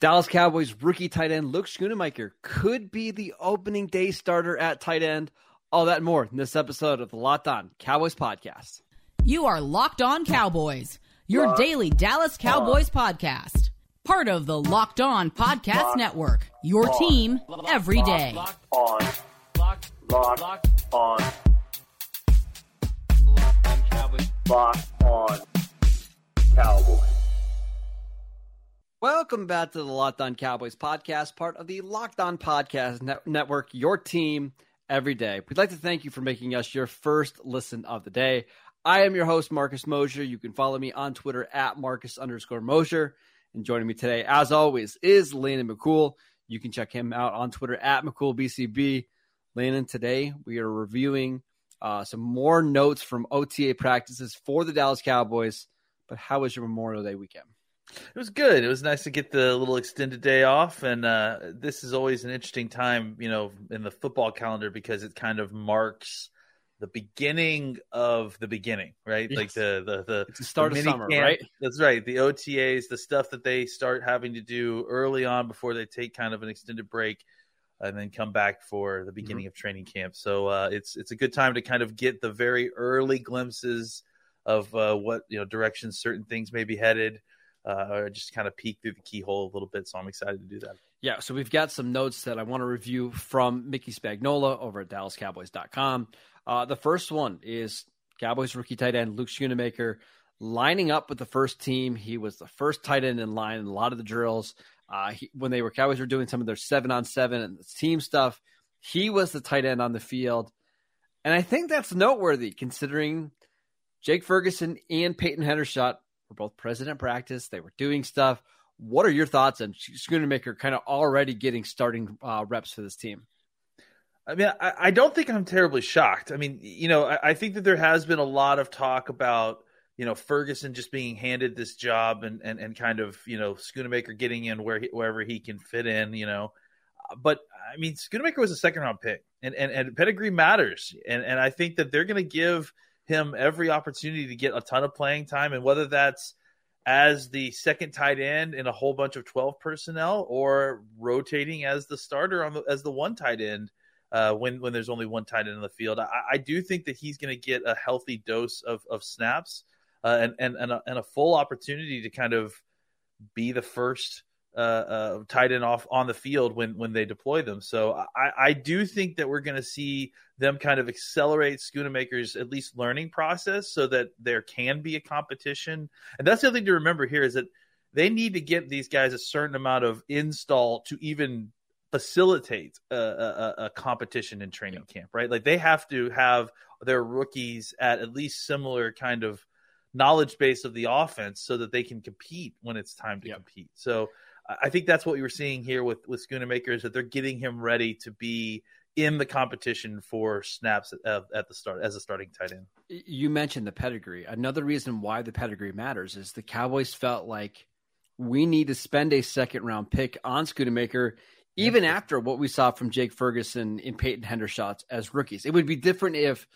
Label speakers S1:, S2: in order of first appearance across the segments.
S1: Dallas Cowboys rookie tight end Luke Schoonmaker could be the opening day starter at tight end. All that and more in this episode of the Locked On Cowboys podcast.
S2: You are Locked On Cowboys, your Locked daily Dallas Cowboys on. podcast. Part of the Locked On Podcast Locked Network, your on. team every day.
S3: Locked on. Locked, Locked, Locked on. Locked on Cowboys.
S1: Welcome back to the Locked On Cowboys podcast, part of the Locked On Podcast Net- Network, your team every day. We'd like to thank you for making us your first listen of the day. I am your host, Marcus Mosher. You can follow me on Twitter at Marcus underscore Mosher. And joining me today, as always, is Landon McCool. You can check him out on Twitter at McCoolBCB. Landon, today we are reviewing uh, some more notes from OTA practices for the Dallas Cowboys. But how was your Memorial Day weekend?
S4: It was good. It was nice to get the little extended day off, and uh, this is always an interesting time, you know, in the football calendar because it kind of marks the beginning of the beginning, right? Yes. Like the the the,
S1: it's the start
S4: the
S1: of summer,
S4: camp.
S1: right?
S4: That's right. The OTAs, the stuff that they start having to do early on before they take kind of an extended break and then come back for the beginning mm-hmm. of training camp. So uh, it's it's a good time to kind of get the very early glimpses of uh, what you know directions certain things may be headed, uh, or just kind of peek through the keyhole a little bit. So I'm excited to do that.
S1: Yeah, so we've got some notes that I want to review from Mickey Spagnola over at DallasCowboys.com. Uh, the first one is Cowboys rookie tight end Luke Schoonmaker lining up with the first team. He was the first tight end in line in a lot of the drills. Uh, he, when they were Cowboys were doing some of their seven on seven and team stuff, he was the tight end on the field, and I think that's noteworthy considering Jake Ferguson and Peyton Hendershot were both president practice. They were doing stuff. What are your thoughts on Schoonmaker kind of already getting starting uh, reps for this team?
S4: I mean, I, I, don't think I'm terribly shocked. I mean, you know, I, I, think that there has been a lot of talk about you know Ferguson just being handed this job and and, and kind of you know Schoonmaker getting in where he, wherever he can fit in. You know, but I mean, Schoonmaker was a second round pick, and and, and pedigree matters, and and I think that they're going to give him every opportunity to get a ton of playing time, and whether that's as the second tight end in a whole bunch of 12 personnel or rotating as the starter on the as the one tight end uh, when when there's only one tight end in the field. I, I do think that he's going to get a healthy dose of of snaps uh, and and and a, and a, full opportunity to kind of be the first uh, uh, tight end off on the field when when they deploy them. So I, I do think that we're going to see them kind of accelerate Schoonmaker's at least learning process so that there can be a competition. And that's the other thing to remember here is that they need to get these guys a certain amount of install to even facilitate a, a, a competition in training camp, right? Like they have to have their rookies at at least similar kind of knowledge base of the offense so that they can compete when it's time to yep. compete. So I think that's what we were seeing here with with Schoonmaker is that they're getting him ready to be in the competition for snaps at, at, the start as a starting tight end.
S1: You mentioned the pedigree. Another reason why the pedigree matters is the Cowboys felt like we need to spend a second round pick on Schoonmaker even after what we saw from Jake Ferguson and Peyton Hendershot as rookies. It would be different if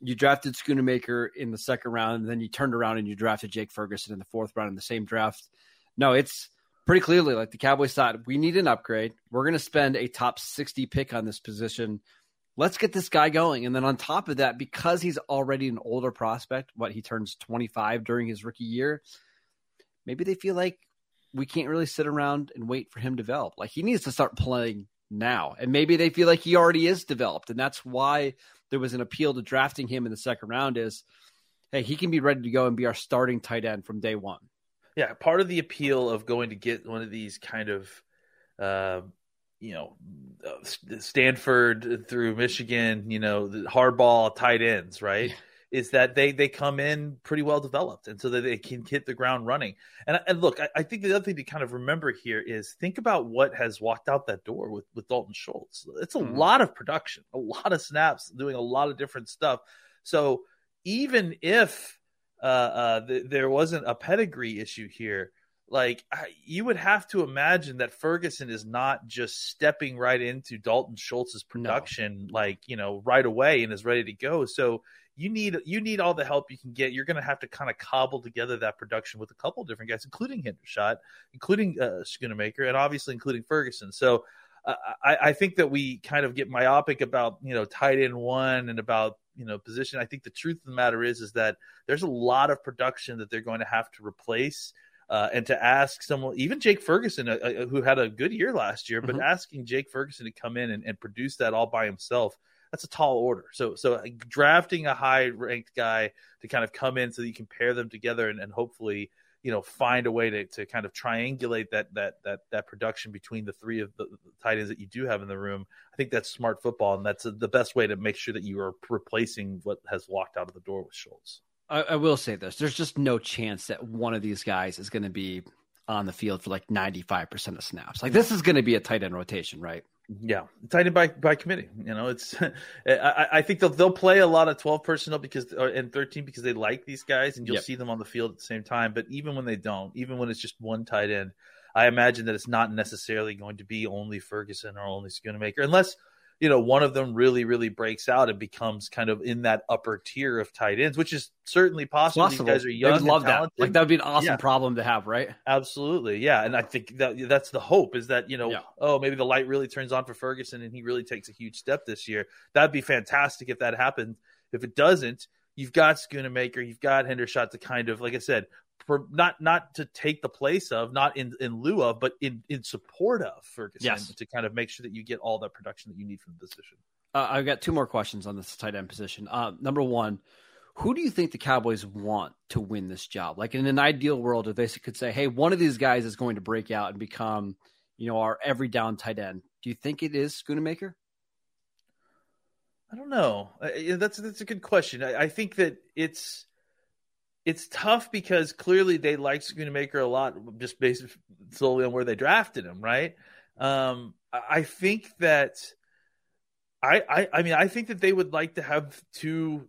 S1: you drafted Schoonmaker in the second round, and then you turned around and you drafted Jake Ferguson in the fourth round in the same draft. No, it's pretty clearly like the Cowboys thought we need an upgrade. We're going to spend a top 60 pick on this position. Let's get this guy going. And then on top of that, because he's already an older prospect, what he turns 25 during his rookie year, maybe they feel like we can't really sit around and wait for him to develop. Like he needs to start playing now. And maybe they feel like he already is developed. And that's why there was an appeal to drafting him in the second round is hey, he can be ready to go and be our starting tight end from day one.
S4: Yeah, part of the appeal of going to get one of these kind of uh, you know, uh, Stanford through Michigan, you know, the hardball tight ends, right? is that they they come in pretty well developed, and so that they can hit the ground running. And and look, I, I think the other thing to kind of remember here is think about what has walked out that door with with Dalton Schultz. It's a mm-hmm. lot of production, a lot of snaps, doing a lot of different stuff. So even if uh, uh, th- there wasn't a pedigree issue here, like you would have to imagine that Ferguson is not just stepping right into Dalton Schultz's production, no. like you know, right away and is ready to go. So you need you need all the help you can get. You're going to have to kind of cobble together that production with a couple different guys, including Hendershot, including uh, Schoonmaker, and obviously including Ferguson. So uh, I, I think that we kind of get myopic about you know tight end one and about you know position. I think the truth of the matter is is that there's a lot of production that they're going to have to replace uh, and to ask someone, even Jake Ferguson, uh, uh, who had a good year last year, but mm-hmm. asking Jake Ferguson to come in and, and, produce that all by himself, that's a tall order. So, so uh, drafting a high ranked guy to kind of come in so that you can pair them together and, and hopefully, you know, find a way to, to kind of triangulate that that that that production between the three of the, the tight ends that you do have in the room. I think that's smart football, and that's a, the best way to make sure that you are replacing what has walked out of the door with Schultz.
S1: I, I will say this: there's just no chance that one of these guys is going to be on the field for like 95% of snaps. Like this is going to be a tight end rotation, right?
S4: Yeah, tight end by by committee. You know, it's I, I think they'll they'll play a lot of 12 personnel because uh, and 13 because they like these guys and you'll yep. see them on the field at the same time. But even when they don't, even when it's just one tight end, I imagine that it's not necessarily going to be only Ferguson or only Schoonmaker unless you know, one of them really, really breaks out and becomes kind of in that upper tier of tight ends, which is certainly possible. possible. These guys are young. love
S1: that. Like that would be an awesome yeah. problem to have, right?
S4: Absolutely, yeah. And I think that that's the hope is that you know, yeah. oh, maybe the light really turns on for Ferguson and he really takes a huge step this year. That'd be fantastic if that happened. If it doesn't, you've got Schoonmaker, you've got Hendershot to kind of, like I said, for not not to take the place of, not in in lieu of, but in in support of Ferguson yes. to kind of make sure that you get all that production that you need from the position.
S1: Uh, I've got two more questions on this tight end position. Uh, number one, who do you think the Cowboys want to win this job? Like in an ideal world, if they could say, "Hey, one of these guys is going to break out and become, you know, our every down tight end," do you think it is Schoonmaker?
S4: I don't know. That's that's a good question. I, I think that it's it's tough because clearly they like Schoonmaker a lot, just based solely on where they drafted him, right? Um, I think that I, I, I mean, I think that they would like to have two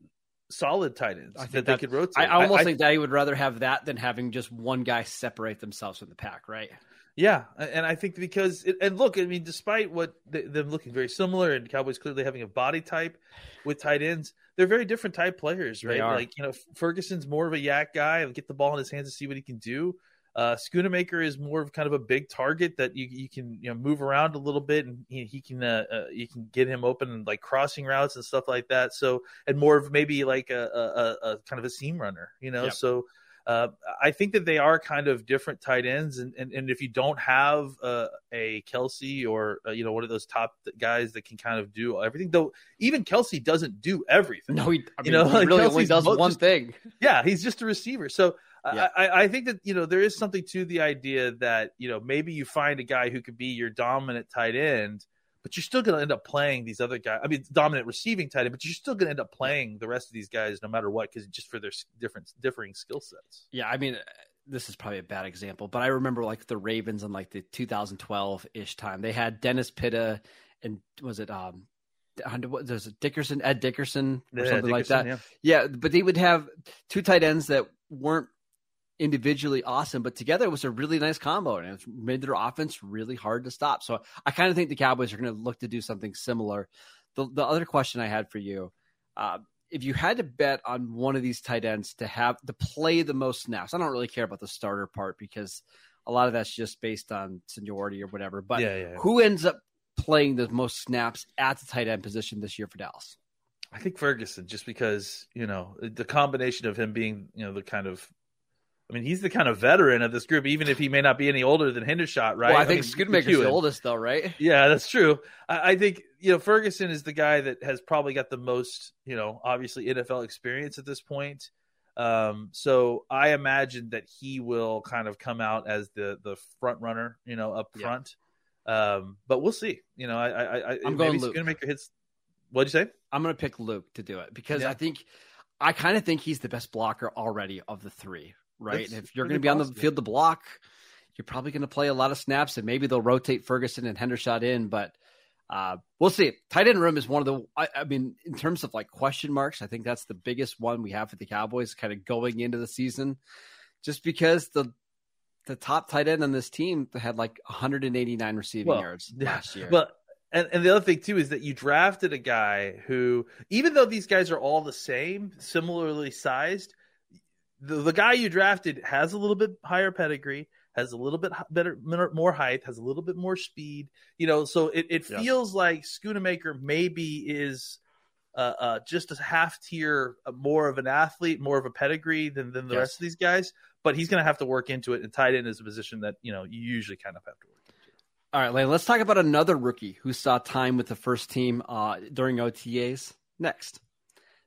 S4: solid tight ends I think that they could rotate.
S1: I, almost I, think I, they would rather have that than having just one guy separate themselves from the pack, right?
S4: Yeah, and I think because it, and look, I mean, despite what they, them looking very similar and Cowboys clearly having a body type with tight ends, they're very different type players, right? Like you know, Ferguson's more of a YAC guy, and get the ball in his hands to see what he can do. Uh, Schoonmaker is more of kind of a big target that you you can you know move around a little bit, and he, he can uh, uh, you can get him open and like crossing routes and stuff like that. So and more of maybe like a, a, a kind of a seam runner, you know. Yep. So uh, I think that they are kind of different tight ends, and and, and if you don't have uh, a Kelce or uh, you know one of those top guys that can kind of do everything, though even Kelce doesn't do everything.
S1: No, he I mean, you know, he really Kelce's only does one just, thing.
S4: Yeah, he's just a receiver. So yeah. I, I think that you know there is something to the idea that you know maybe you find a guy who could be your dominant tight end but you're still going to end up playing these other guys. I mean, dominant receiving tight end, but you're still going to end up playing the rest of these guys no matter what, because just for their different differing skill sets.
S1: Yeah, I mean, this is probably a bad example, but I remember like the Ravens in like the 2012 ish time. They had Dennis Pitta and was it um was it Dickerson, Ed Dickerson, or yeah, something Dickerson, like that. Yeah. yeah, but they would have two tight ends that weren't individually awesome, but together it was a really nice combo and it made their offense really hard to stop. So I kind of think the Cowboys are going to look to do something similar. The, the other question I had for you, uh, if you had to bet on one of these tight ends to have to play the most snaps, I don't really care about the starter part because a lot of that's just based on seniority or whatever. But yeah, yeah, yeah. who ends up playing the most snaps at the tight end position this year for Dallas?
S4: I think Ferguson, just because you know the combination of him being you know the kind of I mean, he's the kind of veteran of this group, even if he may not be any older than Hendershot, right?
S1: Well, I think I mean, Schoonmaker's the oldest, though, right?
S4: Yeah, that's true. I, I, think you know Ferguson is the guy that has probably got the most, you know, obviously NFL experience at this point. Um, so I imagine that he will kind of come out as the the front runner, you know, up front. Yeah. Um, but we'll see. You know, I, I, I
S1: I'm going Luke.
S4: Schoonmaker hits. What'd you say?
S1: I'm going to pick Luke to do it because yeah. I think I kind of think he's the best blocker already of the three, right?
S4: That's
S1: if you're going to be on the field to block, you're probably going to play a lot of snaps, and maybe they'll rotate Ferguson and Hendershot in, but uh, we'll see. Tight end room is one of the, I, I mean, in terms of like question marks, I think that's the biggest one we have for the Cowboys kind of going into the season, just because the the top tight end on this team had like 189 receiving
S4: Well,
S1: yards last year.
S4: Well, and, and the other thing too is that you drafted a guy who, even though these guys are all the same, similarly sized, the, the guy you drafted has a little bit higher pedigree, has a little bit better, more height, has a little bit more speed. You know, so it, it
S1: Yeah.
S4: feels like Schoonmaker maybe is uh, uh, just a half tier uh, more of an athlete, more of a pedigree than than the
S1: Yes.
S4: rest of these guys. But he's going to have to work into it, and tight end is a position that you know you usually kind of have to work.
S1: All right, Lane, let's talk about another rookie who saw time with the first team uh, during OTAs next.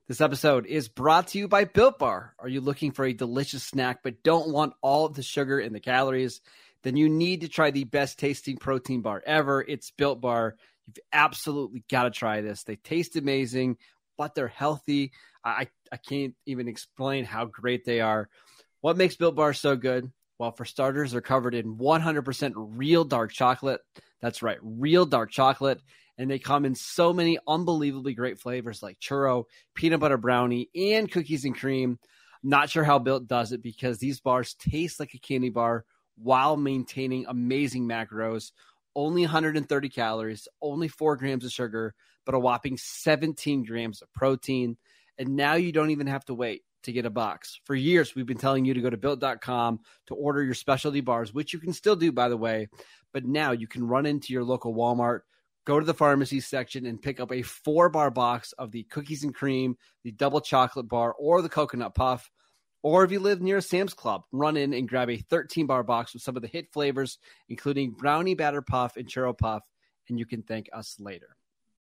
S1: This episode is brought to you by Built Bar. Are you looking for a delicious snack but don't want all of the sugar and the calories? Then you need to try the best tasting protein bar ever. It's Built Bar. You've absolutely got to try this. They taste amazing, but they're healthy. I, I can't even explain how great they are. What makes Built Bar so good? Well, for starters, they're covered in 100% real dark chocolate. That's right, real dark chocolate. And they come in so many unbelievably great flavors like churro, peanut butter brownie, and cookies and cream. Not sure how Built does it because these bars taste like a candy bar while maintaining amazing macros. Only 130 calories, only four grams of sugar, but a whopping 17 grams of protein. And now you don't even have to wait to get a box. For years, we've been telling you to go to built.com to order your specialty bars, which you can still do, by the way. But now you can run into your local Walmart, go to the pharmacy section, and pick up a four bar box of the cookies and cream, the double chocolate bar, or the coconut puff. Or if you live near a Sam's Club, run in and grab a 13 bar box with some of the hit flavors, including brownie batter puff and churro puff, and you can thank us later.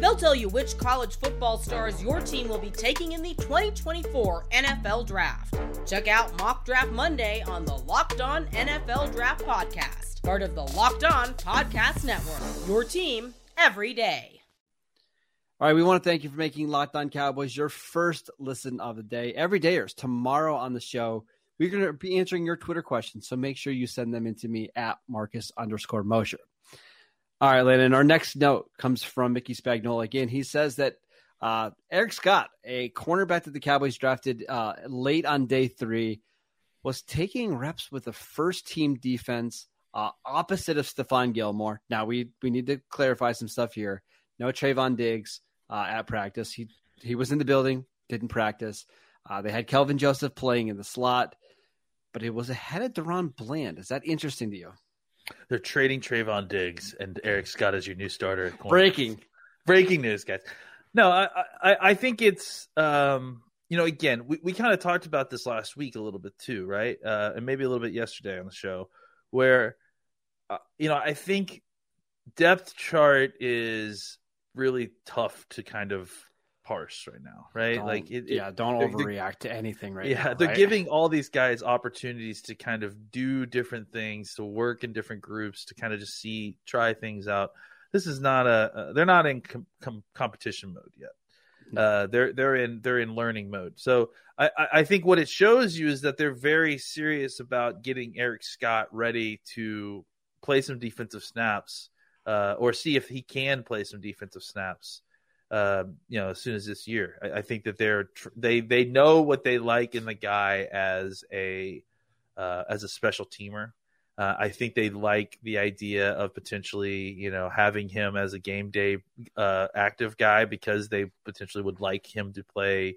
S5: They'll tell you which college football stars your team will be taking in the 2024 NFL Draft. Check out Mock Draft Monday on the Locked On NFL Draft Podcast, part of the Locked On Podcast Network. Your team every day.
S1: All right, we want to thank you for making Locked On Cowboys your first listen of the day. Every day dayers tomorrow on the show, we're going to be answering your Twitter questions. So make sure you send them into me at Marcus underscore Mosher. All right, Landon. Our next note comes from Mickey Spagnola. Again, he says that uh, Eric Scott, a cornerback that the Cowboys drafted uh, late on day three, was taking reps with the first team defense uh, opposite of Stephon Gilmore. Now we we need to clarify some stuff here. No Trevon Diggs uh, at practice. He he was in the building, didn't practice. Uh, they had Kelvin Joseph playing in the slot, but it was ahead of DaRon Bland. Is that interesting to you?
S4: They're trading Trevon Diggs and Eric Scott as your new starter.
S1: Breaking.
S4: breaking news, guys. No, I I, I think it's um you know again we, we kind of talked about this last week a little bit too, right? Uh, and maybe a little bit yesterday on the show where uh, you know I think depth chart is really tough to kind of parse right now, right?
S1: Don't-
S4: like it, it-
S1: yeah, don't
S4: they're- they're-
S1: overreact to anything right
S4: yeah,
S1: now.
S4: they're
S1: right?
S4: giving all these guys opportunities to kind of do different things, to work in different groups, to kind of just see, try things out. This is not a. Uh, they're not in com- com- competition mode yet. Uh, they're they're in they're in learning mode. So I, I I think what it shows you is that they're very serious about getting Eric Scott ready to play some defensive snaps, uh, or see if he can play some defensive snaps uh, you know, as soon as this year. I, I think that they're tr- they they know what they like in the guy as a uh, as a special teamer. Uh, I think they like the idea of potentially, you know, having him as a game day uh, active guy because they potentially would like him to play,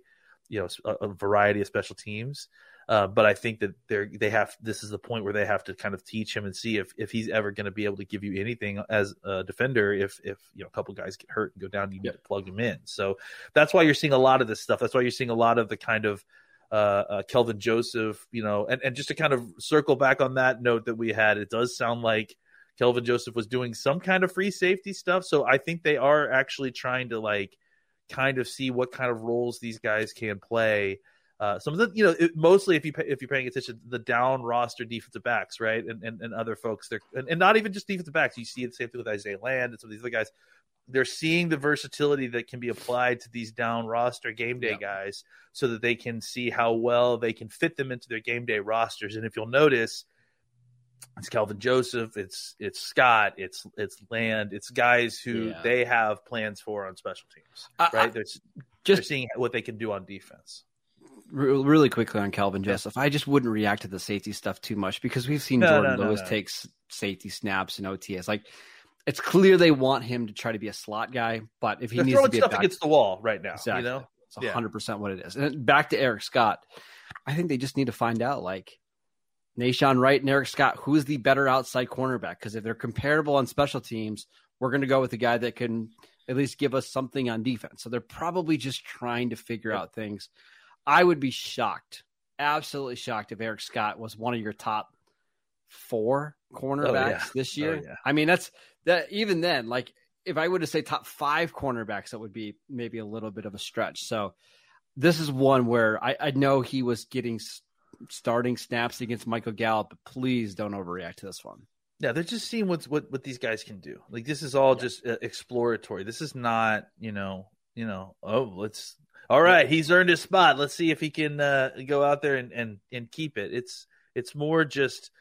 S4: you know, a, a variety of special teams. Uh, but I think that they're they have this is the point where they have to kind of teach him and see if if he's ever going to be able to give you anything as a defender. If if you know a couple guys get hurt and go down, you need to plug him in. So that's why you're seeing a lot of this stuff. That's why you're seeing a lot of the kind of uh, uh, Kelvin Joseph, you know, and, and just to kind of circle back on that note that we had, it does sound like Kelvin Joseph was doing some kind of free safety stuff. So I think they are actually trying to like kind of see what kind of roles these guys can play. Uh, some of the, you know, it, mostly if you pay, if you're paying attention, the down roster defensive backs, right, and and, and other folks, they're and, and, not even just defensive backs. You see the same thing with Isaiah Land and some of these other guys. They're seeing the versatility that can be applied to these down roster game day yeah. guys, so that they can see how well they can fit them into their game day rosters. And if you'll notice, it's Kelvin Joseph, it's it's Scott, it's it's Land, it's guys who yeah. they have plans for on special teams, right? they're just they're seeing what they can do on defense
S1: really quickly on Kelvin Joseph, I just wouldn't react to the safety stuff too much because we've seen no, Jourdan no, no, Lewis take safety snaps and OTS. Like it's clear they want him to try to be a slot guy, but if he They're needs to be
S4: stuff back, against the wall right now,
S1: exactly.
S4: you know,
S1: it's hundred percent what it is. And back to Eric Scott, I think they just need to find out like Nahshon Wright and Eric Scott, who's the better outside cornerback? Because if they're comparable on special teams, we're going to go with the guy that can at least give us something on defense. So they're probably just trying to figure out things. I would be shocked, absolutely shocked, if Eric Scott was one of your top four cornerbacks oh, yeah. this year. Oh, yeah. I mean, that's that. Even then, like if I would to say top five cornerbacks, that would be maybe a little bit of a stretch. So this is one where I, I know he was getting starting snaps against Michael Gallup, but please don't overreact to this one.
S4: Yeah, they're just seeing what's what what these guys can do. Like this is all yeah. just uh, exploratory. This is not, you know, you know, oh, let's all right, he's earned his spot. Let's see if he can uh, go out there and, and and keep it. It's it's more just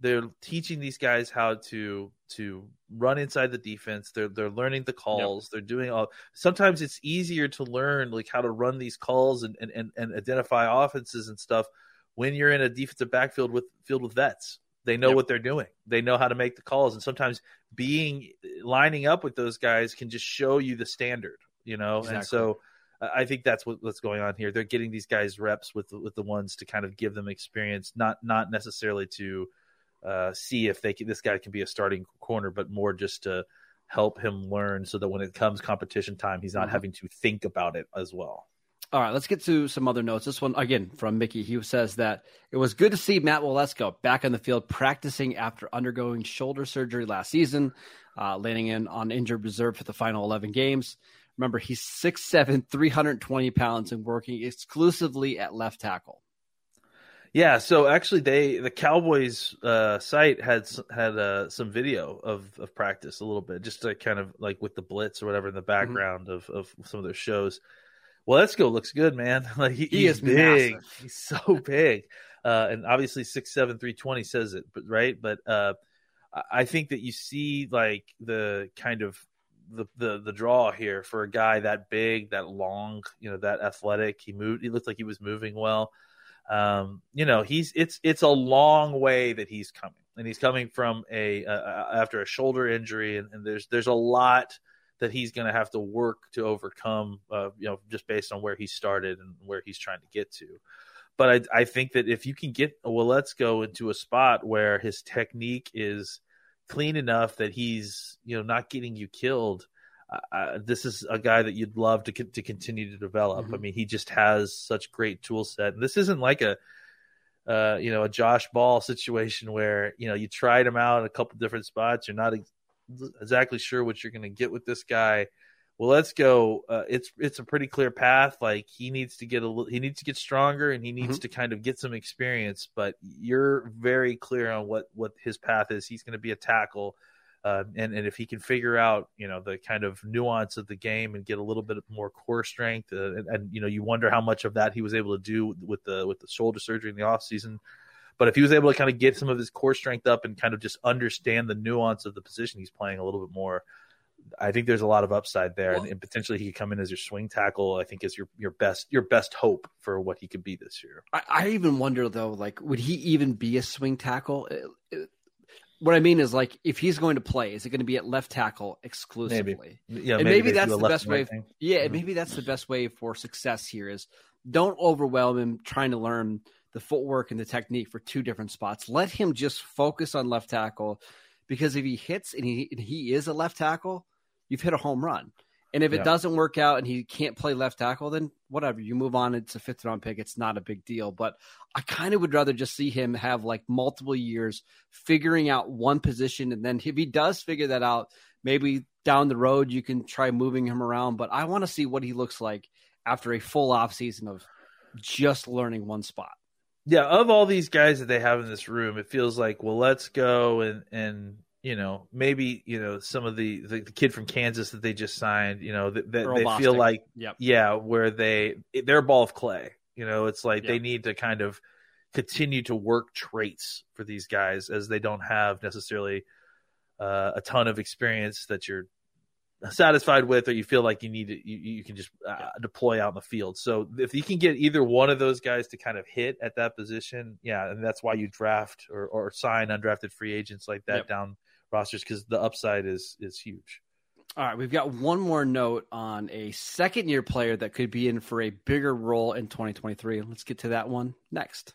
S4: they're teaching these guys how to to run inside the defense. They're they're learning the calls. Yep. They're doing all. Sometimes it's easier to learn like how to run these calls and and, and, and identify offenses and stuff when you're in a defensive backfield with field with vets. They know yep. what they're doing. They know how to make the calls, and sometimes being lining up with those guys can just show you the standard. You know, exactly. and so I think that's what, what's going on here. They're getting these guys reps with with the ones to kind of give them experience, not not necessarily to uh, see if they can, this guy can be a starting corner, but more just to help him learn so that when it comes competition time, he's not mm-hmm. having to think about it as well.
S1: All right, let's get to some other notes. This one again from Mickey. He says that it was good to see Matt Waletzko back on the field practicing after undergoing shoulder surgery last season, uh, landing in on injured reserve for the final 11 games. Remember, he's 6'7, 320 pounds and working exclusively at left tackle.
S4: Yeah, so actually, they the Cowboys uh, site had had uh, some video of, of practice a little bit, just to kind of like with the blitz or whatever in the mm-hmm. background mm-hmm. of, of some of their shows. Well, let's go. Looks good, man. Like he, he is big. Massive. He's so big, uh, and obviously six seven three twenty says it, but right. But uh, I think that you see like the kind of the, the the draw here for a guy that big, that long, you know, that athletic. He moved. He looked like he was moving well. Um, you know, he's it's it's a long way that he's coming, and he's coming from a uh, after a shoulder injury, and, and there's there's a lot that he's going to have to work to overcome. Uh, you know, just based on where he started and where he's trying to get to. But I, I think that if you can get well, let's go into a spot where his technique is clean enough that he's you know not getting you killed. Uh, this is a guy that you'd love to to continue to develop. Mm-hmm. I mean, he just has such great tool set, and this isn't like a uh, you know a Josh Ball situation where you know you tried him out in a couple different spots. You're not ex- exactly sure what you're going to get with this guy well, let's go. Uh, it's it's a pretty clear path. Like he needs to get a little, he needs to get stronger, and he needs mm-hmm. to kind of get some experience. But you're very clear on what what his path is. He's going to be a tackle, uh, and and if he can figure out you know the kind of nuance of the game and get a little bit more core strength, uh, and, and, you know you wonder how much of that he was able to do with the with the shoulder surgery in the off season. But if he was able to kind of get some of his core strength up and kind of just understand the nuance of the position he's playing a little bit more, I think there's a lot of upside there, well, and, and, potentially he could come in as your swing tackle. I think is your your best your best hope for what he could be this year.
S1: I, I even wonder though, like, would he even be a swing tackle? It, it, what I mean is, like, if he's going to play, is it going to be at left tackle exclusively?
S4: Maybe. Yeah,
S1: and maybe, maybe that's the best way. yeah, mm-hmm. maybe that's the best way for success here. Is don't overwhelm him trying to learn the footwork and the technique for two different spots. Let him just focus on left tackle, because if he hits and he and he is a left tackle you've hit a home run. And if it yeah. doesn't work out and he can't play left tackle, then whatever, you move on. It's a fifth round pick. It's not a big deal. But I kind of would rather just see him have like multiple years figuring out one position. And then if he does figure that out, maybe down the road you can try moving him around, but I want to see what he looks like after a full off season of just learning one spot.
S4: Yeah, of all these guys that they have in this room, it feels like well, let's go and and you know maybe you know some of the the, the kid from Kansas that they just signed, you know that, that they feel like
S1: Yep.
S4: yeah, where they they're a ball of clay. You know, it's like
S1: Yeah.
S4: they need to kind of continue to work traits for these guys as they don't have necessarily uh, a ton of experience that you're satisfied with or you feel like you need to you, you can just uh, deploy out in the field so if you can get either one of those guys to kind of hit at that position yeah and that's why you draft or, or sign undrafted free agents like that
S1: Yep.
S4: down rosters because the upside is is huge
S1: All right, we've got one more note on a second year player that could be in for a bigger role in 2023. Let's get to that one next.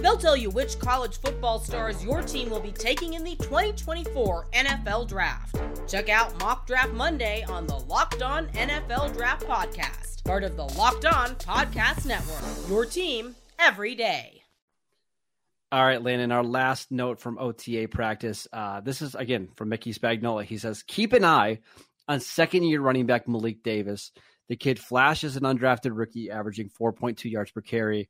S5: They'll tell you which college football stars your team will be taking in the 2024 NFL Draft. Check out Mock Draft Monday on the Locked On NFL Draft Podcast, part of the Locked On Podcast Network. Your team every day.
S1: All right, Landon, our last note from OTA practice. Uh, this is, again, from Mickey Spagnola. He says, Keep an eye on second year running back Malik Davis. The kid flashes an undrafted rookie, averaging 4.2 yards per carry.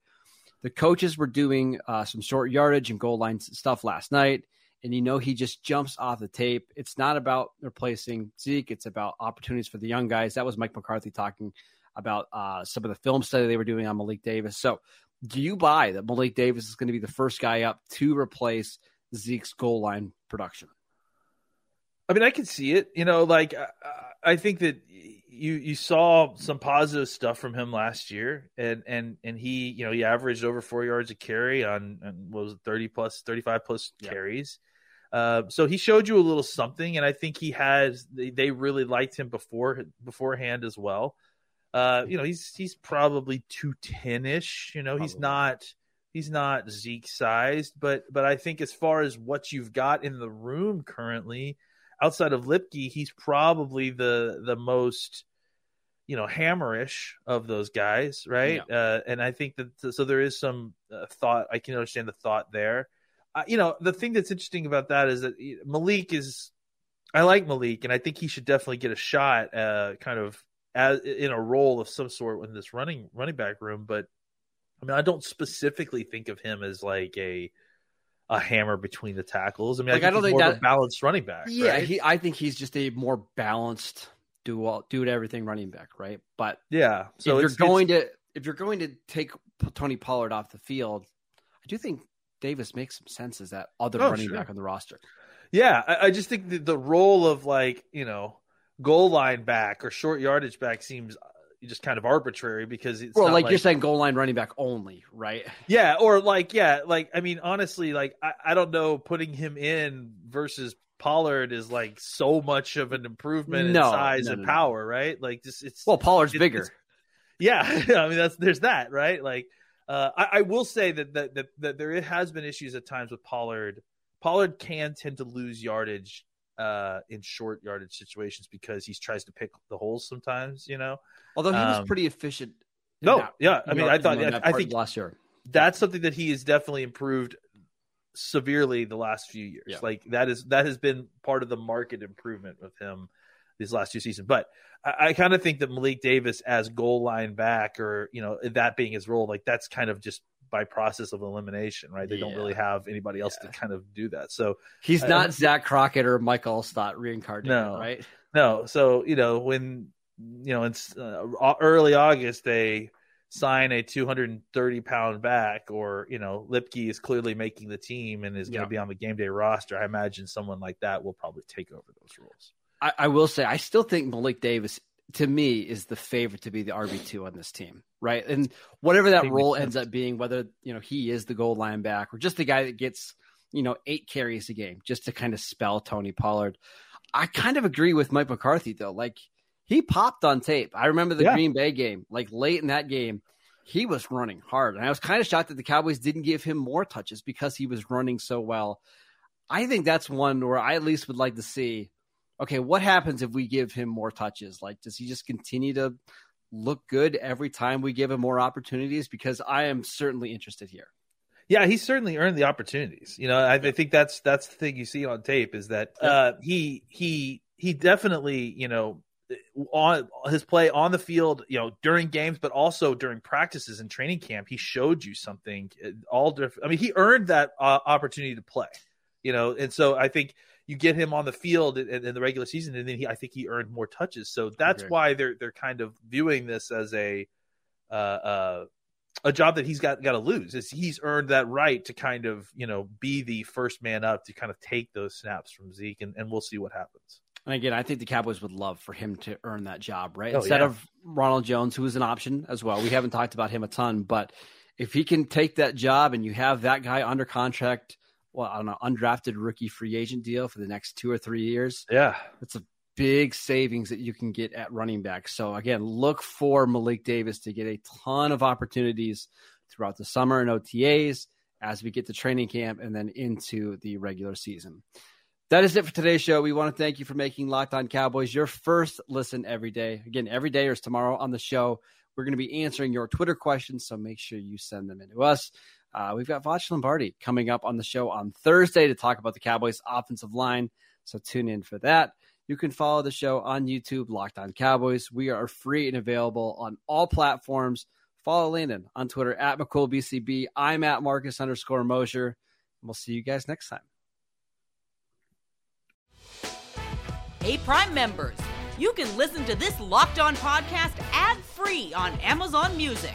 S1: The coaches were doing uh, some short yardage and goal line stuff last night, and you know he just jumps off the tape. It's not about replacing Zeke, it's about opportunities for the young guys. That was Mike McCarthy talking about uh, some of the film study they were doing on Malik Davis. So, do you buy that Malik Davis is going to be the first guy up to replace Zeke's goal line production?
S4: I mean, I can see it. You know, like I, I think that you you saw some positive stuff from him last year, and and and he, you know, he averaged over four yards a carry on, was it, thirty plus, thirty five plus
S1: Yep.
S4: carries. Uh, so he showed you a little something, and I think he has. They, they really liked him before beforehand as well. Uh, you know, he's he's probably two ten ish. You know, he's not he's not Zeke sized, but but I think as far as what you've got in the room currently, outside of Luepke, he's probably the the most you know hammerish of those guys, right? Uh, and I think that so there is some uh, thought. I can understand the thought there. Uh, you know, the thing that's interesting about that is that Malik is. I like Malik, and I think he should definitely get a shot, uh, kind of as in a role of some sort in this running running back room. But I mean, I don't specifically think of him as like a a hammer between the tackles. I mean,
S1: Like,
S4: I,
S1: I don't
S4: he's
S1: think
S4: more of
S1: that-
S4: a balanced running back.
S1: Yeah,
S4: right?
S1: he. I think he's just a more balanced, do all, do it everything running back, right? But
S4: yeah. So
S1: if you're going to if you're going to take Tony Pollard off the field, I do think Davis makes some sense as that other
S4: Oh,
S1: running
S4: sure.
S1: back on the roster.
S4: Yeah, I, I just think the role of like you know goal line back or short yardage back seems just kind of arbitrary because it's
S1: well,
S4: not
S1: like, you're saying, goal line running back only, right?
S4: yeah, or like yeah, like I mean honestly, like I, I don't know putting him in versus Pollard is like so much of an improvement
S1: No,
S4: in size
S1: no,
S4: and
S1: no, no.
S4: power, right? Like just it's
S1: Well, Pollard's
S4: It-
S1: bigger.
S4: yeah, I mean that's there's that right. Like uh, I, I will say that, that that that there has been issues at times with Pollard. Pollard can tend to lose yardage uh, in short yardage situations because he tries to pick the holes sometimes. You know.
S1: Although he was
S4: um,
S1: pretty efficient.
S4: No,
S1: that-
S4: yeah. I mean, I thought I, I think
S1: last year.
S4: that's something that he has definitely improved severely the last few years.
S1: Yeah.
S4: Like that is that has been part of the market improvement with him these last two seasons. But I, I kind of think that Malik Davis as goal line back, or you know that being his role, like that's kind of just by process of elimination, right? They don't really have anybody else to kind of do that. So
S1: He's
S4: I-
S1: not Zack Crockett or Mike Alstott reincarnated,
S4: No.
S1: right?
S4: No, so you know when you know in uh, early August they sign a 230 pound back, or you know Luepke is clearly making the team and is going
S1: Yeah.
S4: to be on the game day roster. I imagine someone like that will probably take over those roles.
S1: I, I will say, I still think Malik Davis, to me, is the favorite to be the RB two on this team, right? And whatever that role ends up being, whether you know he is the goal line back or just the guy that gets you know eight carries a game, just to kind of spell Tony Pollard. I kind of agree with Mike McCarthy though. Like he popped on tape. I remember the
S4: Yeah.
S1: Green Bay game, like late in that game. He was running hard, and I was kind of shocked that the Cowboys didn't give him more touches because he was running so well. I think that's one where I at least would like to see. Okay, what happens if we give him more touches? Like, does he just continue to look good every time we give him more opportunities? Because I am certainly interested here.
S4: Yeah, he certainly earned the opportunities. You know, I, I think that's that's the thing you see on tape is that uh, he he he definitely you know on his play on the field, you know, during games, but also during practices and training camp, he showed you something. uh, All different. I mean, he earned that uh, opportunity to play. You know, and so I think you get him on the field in, in the regular season, and then he, I think he earned more touches. So that's
S1: Agree.
S4: why they're they're kind of viewing this as a uh, uh, a job that he's got got to lose. Is he's earned that right to kind of you know be the first man up to kind of take those snaps from Zeke, and, and we'll see what happens.
S1: And again, I think the Cowboys would love for him to earn that job, right?
S4: Oh,
S1: Instead
S4: yeah.
S1: of Ronald Jones, who is an option as well. We haven't talked about him a ton, but if he can take that job and you have that guy under contract, well, I don't know, undrafted rookie free agent deal for the next two or three years,
S4: Yeah,
S1: that's a big savings that you can get at running back. So again, look for Malik Davis to get a ton of opportunities throughout the summer and OTAs as we get to training camp and then into the regular season. That is it for today's show. We want to thank you for making Locked On Cowboys your first listen every day. Again, every day or tomorrow on the show. We're going to be answering your Twitter questions, so make sure you send them in to us. Uh, we've got Vach Lombardi coming up on the show on Thursday to talk about the Cowboys' offensive line, so tune in for that. You can follow the show on YouTube, Locked On Cowboys. We are free and available on all platforms. Follow Landon on Twitter at McCoolBCB. I'm at Marcus underscore Mosher. We'll see you guys next time.
S5: Hey, Prime members, you can listen to this Locked On podcast ad free on Amazon Music.